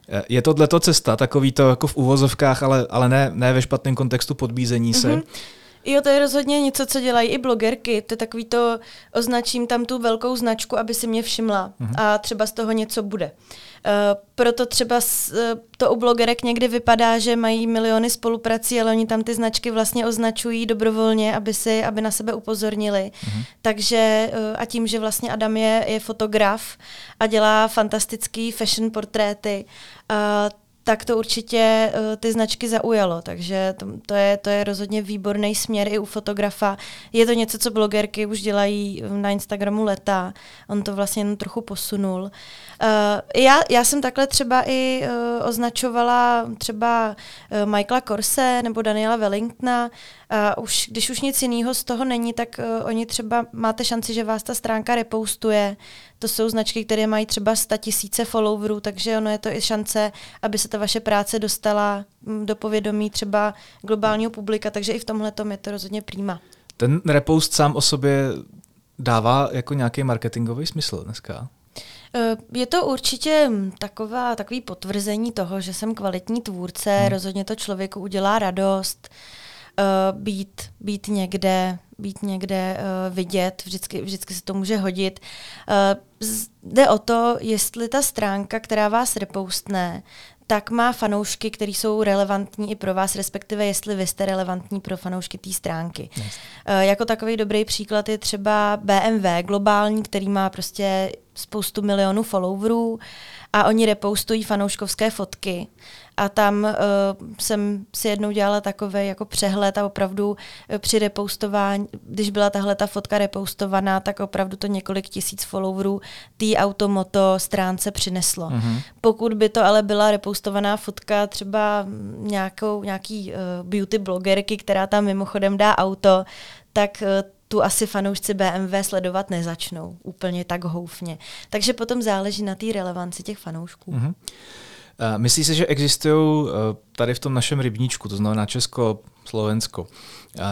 E, je to to cesta, takový to jako v uvozovkách, ale, ale ne, ne ve špatném kontextu podbízení se. Jo, to je rozhodně něco, co dělají i blogerky. To je takový to, označím tam tu velkou značku, aby si mě všimla mm-hmm. a třeba z toho něco bude. Uh, proto třeba s, uh, to u blogerek někdy vypadá, že mají miliony spoluprací, ale oni tam ty značky vlastně označují dobrovolně, aby si, aby na sebe upozornili. Mm-hmm. Takže uh, a tím, že vlastně Adam je, je fotograf a dělá fantastický fashion portréty, uh, tak to určitě uh, ty značky zaujalo. Takže to, to, je, to je rozhodně výborný směr i u fotografa. Je to něco, co blogerky už dělají na Instagramu leta. On to vlastně jen trochu posunul. Uh, já, já jsem takhle třeba i uh, označovala třeba uh, Michaela Korse nebo Daniela Wellingtona. Uh, už, když už nic jiného z toho není, tak uh, oni třeba máte šanci, že vás ta stránka repostuje. To jsou značky, které mají třeba 100 tisíce followerů, takže ono je to i šance, aby se ta vaše práce dostala mm, do povědomí třeba globálního publika, takže i v tomhle je to rozhodně přímá. Ten repost sám o sobě dává jako nějaký marketingový smysl dneska? Eh, je to určitě mm, taková, takový potvrzení toho, že jsem kvalitní tvůrce, hmm. rozhodně to člověku udělá radost uh, být, být někde, být někde uh, vidět, vždycky, vždycky se to může hodit. Uh, jde o to, jestli ta stránka, která vás repostne, tak má fanoušky, které jsou relevantní i pro vás, respektive jestli vy jste relevantní pro fanoušky té stránky. Yes. Uh, jako takový dobrý příklad je třeba BMW globální, který má prostě spoustu milionů followerů a oni repostují fanouškovské fotky a tam uh, jsem si jednou dělala takový jako přehled a opravdu uh, při repostování, když byla tahle ta fotka repostovaná, tak opravdu to několik tisíc followerů té automoto stránce přineslo. Mm-hmm. Pokud by to ale byla repostovaná fotka třeba nějakou, nějaký uh, beauty blogerky, která tam mimochodem dá auto, tak uh, tu asi fanoušci BMW sledovat nezačnou úplně tak houfně. Takže potom záleží na té relevanci těch fanoušků. Mm-hmm. Myslíš si, že existují eh, tady v tom našem rybníčku, to znamená Česko, Slovensko,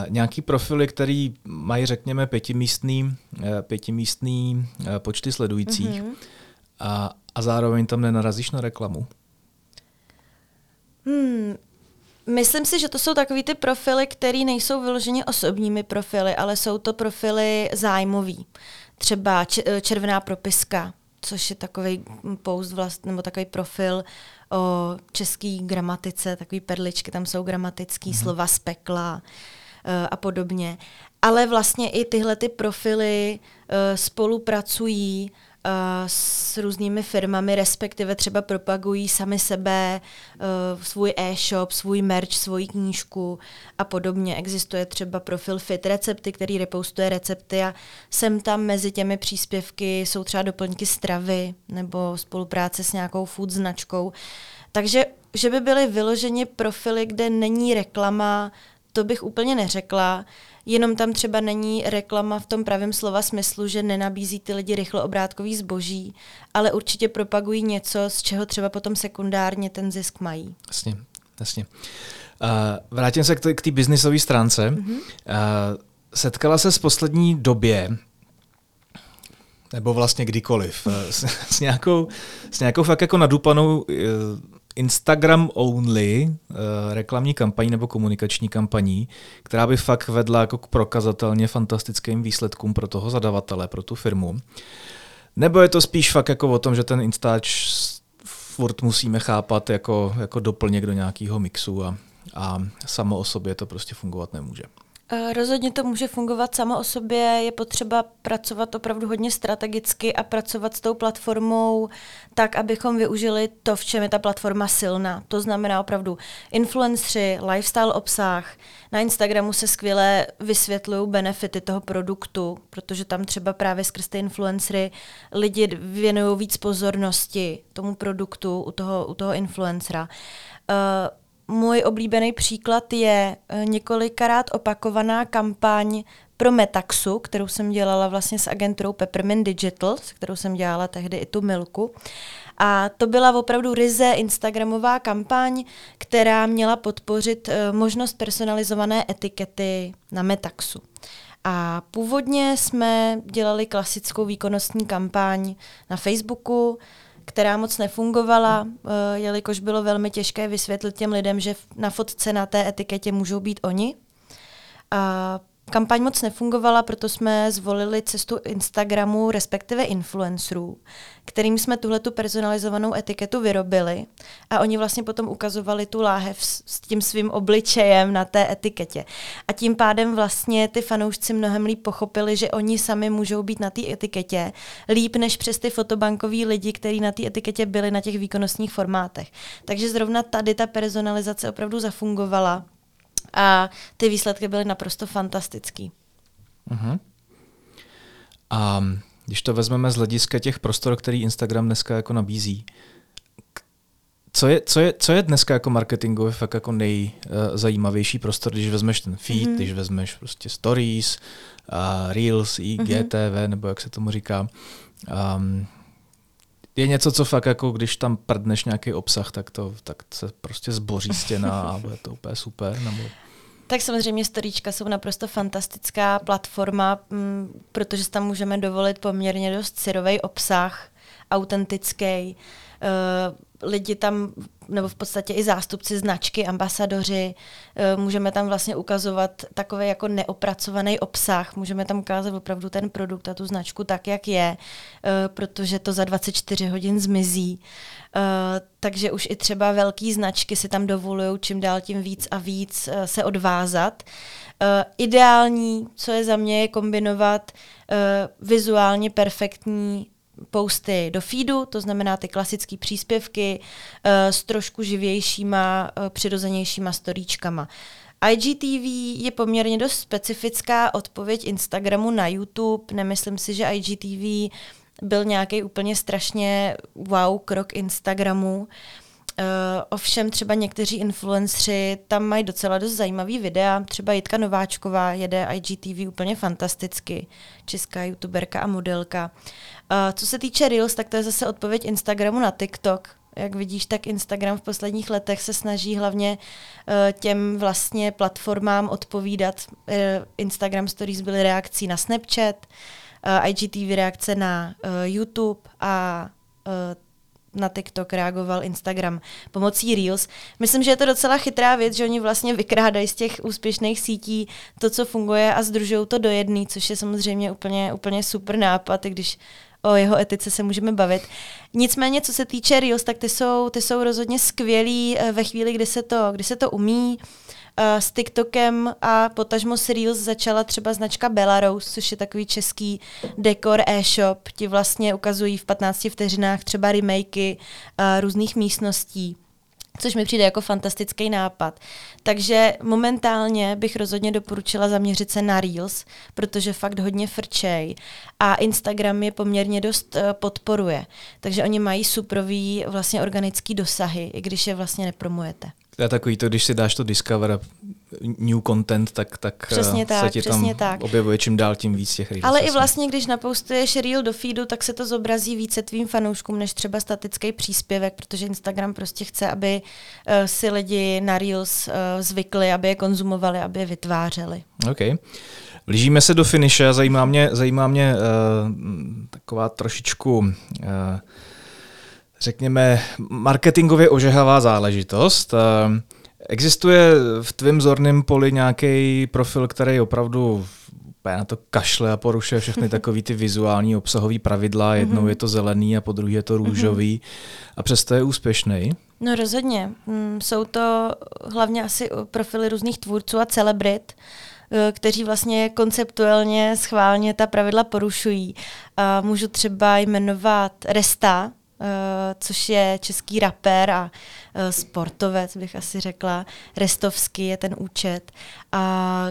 nějaký profily, který mají, řekněme, pětimístný, eh, pětimístný eh, počty sledujících mm-hmm. a, a zároveň tam nenarazíš na reklamu? Hmm, Myslím si, že to jsou takový ty profily, které nejsou vyloženě osobními profily, ale jsou to profily zájmový. Třeba červená propiska, což je takový post vlast, nebo takový profil o české gramatice, takový perličky, tam jsou gramatické mm-hmm. slova z pekla uh, a podobně. Ale vlastně i tyhle ty profily uh, spolupracují s různými firmami, respektive třeba propagují sami sebe, uh, svůj e-shop, svůj merch, svoji knížku a podobně. Existuje třeba profil Fit Recepty, který repostuje recepty a sem tam mezi těmi příspěvky jsou třeba doplňky stravy nebo spolupráce s nějakou food značkou. Takže, že by byly vyloženi profily, kde není reklama, to bych úplně neřekla jenom tam třeba není reklama v tom pravém slova smyslu, že nenabízí ty lidi rychlo obrátkový zboží, ale určitě propagují něco, z čeho třeba potom sekundárně ten zisk mají. Jasně, jasně. Uh, vrátím se k té biznisové stránce. Mm-hmm. Uh, setkala se s poslední době, nebo vlastně kdykoliv, uh, s, s, nějakou, s nějakou fakt jako nadupanou Instagram only uh, reklamní kampaní nebo komunikační kampaní, která by fakt vedla jako k prokazatelně fantastickým výsledkům pro toho zadavatele, pro tu firmu. Nebo je to spíš fakt jako o tom, že ten Instač furt musíme chápat jako, jako doplněk do nějakého mixu a, a samo o sobě to prostě fungovat nemůže. Eh, rozhodně to může fungovat samo o sobě, je potřeba pracovat opravdu hodně strategicky a pracovat s tou platformou tak, abychom využili to, v čem je ta platforma silná. To znamená opravdu influenceri, lifestyle obsah. Na Instagramu se skvěle vysvětlují benefity toho produktu, protože tam třeba právě skrz ty influencery lidi věnují víc pozornosti tomu produktu u toho, u toho influencera. Uh, můj oblíbený příklad je eh, několikrát opakovaná kampaň pro Metaxu, kterou jsem dělala vlastně s agenturou Peppermint Digital, s kterou jsem dělala tehdy i tu Milku. A to byla opravdu ryze Instagramová kampaň, která měla podpořit uh, možnost personalizované etikety na Metaxu. A původně jsme dělali klasickou výkonnostní kampaň na Facebooku, která moc nefungovala, eh, jelikož bylo velmi těžké vysvětlit těm lidem, že na fotce na té etiketě můžou být oni. A kampaň moc nefungovala, proto jsme zvolili cestu Instagramu, respektive influencerů, kterým jsme tuhle tu personalizovanou etiketu vyrobili a oni vlastně potom ukazovali tu láhev s, tím svým obličejem na té etiketě. A tím pádem vlastně ty fanoušci mnohem líp pochopili, že oni sami můžou být na té etiketě líp než přes ty fotobankoví lidi, kteří na té etiketě byli na těch výkonnostních formátech. Takže zrovna tady ta personalizace opravdu zafungovala a ty výsledky byly naprosto fantastický. Uh-huh. A když to vezmeme z hlediska těch prostor, který Instagram dneska jako nabízí, co je, co, je, co je dneska jako marketingově fakt jako nejzajímavější uh, prostor, když vezmeš ten feed, mm-hmm. když vezmeš prostě stories, uh, reels, IGTV, mm-hmm. nebo jak se tomu říká. Um, je něco, co fakt jako když tam prdneš nějaký obsah, tak to tak se prostě zboří stěna a bude to úplně super. Nebo... Tak samozřejmě storíčka jsou naprosto fantastická platforma, m, mm, protože tam můžeme dovolit poměrně dost syrový obsah, autentický. Uh, lidi tam, nebo v podstatě i zástupci značky, ambasadoři, uh, můžeme tam vlastně ukazovat takový jako neopracovaný obsah, můžeme tam ukázat opravdu ten produkt a tu značku tak, jak je, uh, protože to za 24 hodin zmizí. Takže už i třeba velké značky si tam dovolují čím dál tím víc a víc se odvázat. Ideální, co je za mě, je kombinovat vizuálně perfektní posty do feedu, to znamená ty klasické příspěvky uh, s trošku živějšíma, uh, přirozenějšíma storíčkama. IGTV je poměrně dost specifická odpověď Instagramu na YouTube. Nemyslím si, že IGTV byl nějaký úplně strašně wow krok Instagramu. Uh, Uh, ovšem třeba někteří influenceri tam mají docela dost zajímavý videa. Třeba Jitka Nováčková jede IGTV úplně fantasticky, česká youtuberka a modelka. Uh, co se týče Reels, tak to je zase odpověď Instagramu na TikTok. Jak vidíš, tak Instagram v posledních letech se snaží hlavně uh, těm vlastně platformám odpovídat. Uh, Instagram Stories byly reakcí na Snapchat, uh, IGTV reakce na uh, YouTube a uh, na TikTok reagoval Instagram pomocí Reels. Myslím, že je to docela chytrá věc, že oni vlastně vykrádají z těch úspěšných sítí to, co funguje a združují to do jedné, což je samozřejmě úplně, úplně super nápad, i když o jeho etice se můžeme bavit. Nicméně, co se týče Reels, tak ty jsou, ty jsou rozhodně skvělí eh, ve chvíli, kdy se to, kdy se to umí. Uh, s TikTokem a potažmo s Reels začala třeba značka Belarus, což je takový český dekor e-shop. Ti vlastně ukazují v 15 vteřinách třeba remakey uh, různých místností což mi přijde jako fantastický nápad. Takže momentálně bych rozhodně doporučila zaměřit se na Reels, protože fakt hodně frčej a Instagram je poměrně dost uh, podporuje. Takže oni mají suprový vlastně organický dosahy, i když je vlastně nepromujete. To je takový to, když si dáš to Discover new content, tak, tak přesně tak, se ti tam tak. objevuje čím dál tím víc těch reels. Ale i vlastně, když napoustuješ reel do feedu, tak se to zobrazí více tvým fanouškům, než třeba statický příspěvek, protože Instagram prostě chce, aby uh, si lidi na reels uh, zvykli, aby je konzumovali, aby je vytvářeli. OK. Blížíme se do finiše a zajímá mě, zajímá mě uh, taková trošičku uh, řekněme, marketingově ožehavá záležitost. Uh, Existuje v tvém zorném poli nějaký profil, který opravdu na to kašle a porušuje všechny takové ty vizuální obsahové pravidla. Jednou mm-hmm. je to zelený a po druhé je to růžový mm-hmm. a přesto je úspěšný. No rozhodně. Mm, jsou to hlavně asi profily různých tvůrců a celebrit, eh, kteří vlastně konceptuálně schválně ta pravidla porušují. A můžu třeba jmenovat Resta, což je český rapper a uh, sportovec, bych asi řekla. Restovský je ten účet. A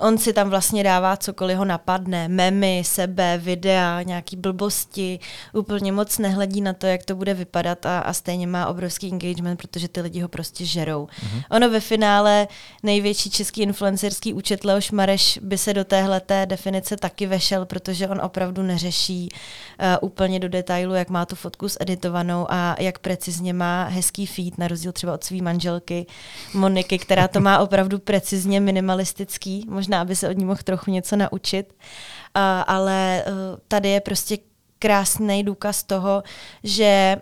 on si tam vlastně dává cokoliv ho napadne, memy, sebe, videa, nějaký blbosti, úplně moc nehledí na to, jak to bude vypadat a, a stejně má obrovský engagement, protože ty lidi ho prostě žerou. Mm-hmm. Ono ve finále největší český influencerský účet Leoš Mareš by se do téhle definice taky vešel, protože on opravdu neřeší uh, úplně do detailu, jak má tu fotku zeditovanou a jak precizně má hezký feed, na rozdíl třeba od své manželky Moniky, která to má opravdu precizně minimalistický, možná možná by se od ní mohl trochu něco naučit. Uh, ale uh, tady je prostě krásný důkaz toho, že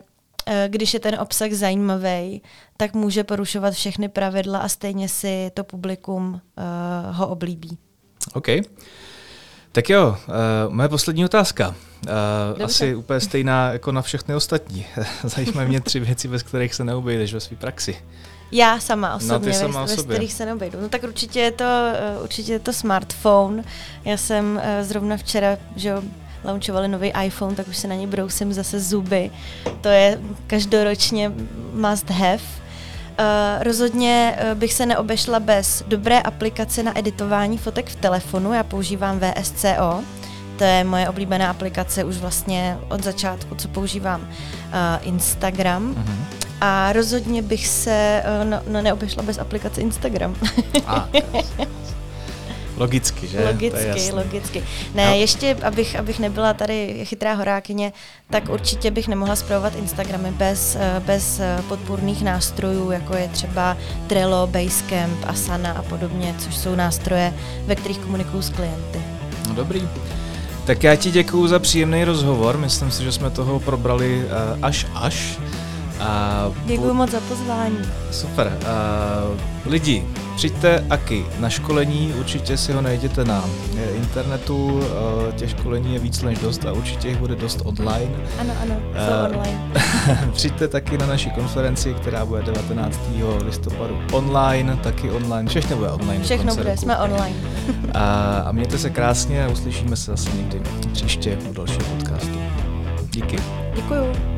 uh, když je ten obsah zajímavý, tak může porušovat všechny pravidla a stejně si to publikum uh, ho oblíbí. OK. Tak jo, uh, moje poslední otázka. Uh, asi úplně stejná jako na všechny ostatní. Zajímají mě tři věci, bez kterých se neobejdeš ve své praxi. Já sama osobně, no, ty sama ve, ve kterých se neobejdu. No tak určitě je to, uh, určitě je to smartphone. Já jsem uh, zrovna včera, že jo, launchovali nový iPhone, tak už se na ně brousím zase zuby. To je každoročně must have. Uh, rozhodně bych se neobešla bez dobré aplikace na editování fotek v telefonu. Já používám VSCO, to je moje oblíbená aplikace už vlastně od začátku, co používám uh, Instagram. Uh-huh. A rozhodně bych se uh, no, no, neobešla bez aplikace Instagram. ah, Logicky, že? Logicky, logicky. Ne, no. ještě, abych, abych nebyla tady chytrá horákyně, tak určitě bych nemohla zpravovat Instagramy bez, eh, bez eh, podpůrných nástrojů, jako je třeba Trello, Basecamp, Asana a podobně, což jsou nástroje, ve kterých komunikuju s klienty. No dobrý. Tak já ti děkuju za příjemný rozhovor. Myslím si, že jsme toho probrali až až. Uh, Děkuji moc za pozvání. Super. Uh, lidi, přijďte aky na školení, určitě si ho najděte na internetu, uh, těch školení je víc než dost a určitě jich bude dost online. Ano, ano, jsou uh, online. přijďte taky na naši konferenci, která bude 19. listopadu online, taky online, všechno bude online. Všechno bude, jsme online. a, a mějte se krásně a uslyšíme se zase někdy příště u dalšího podcastu. Díky. Děkuju.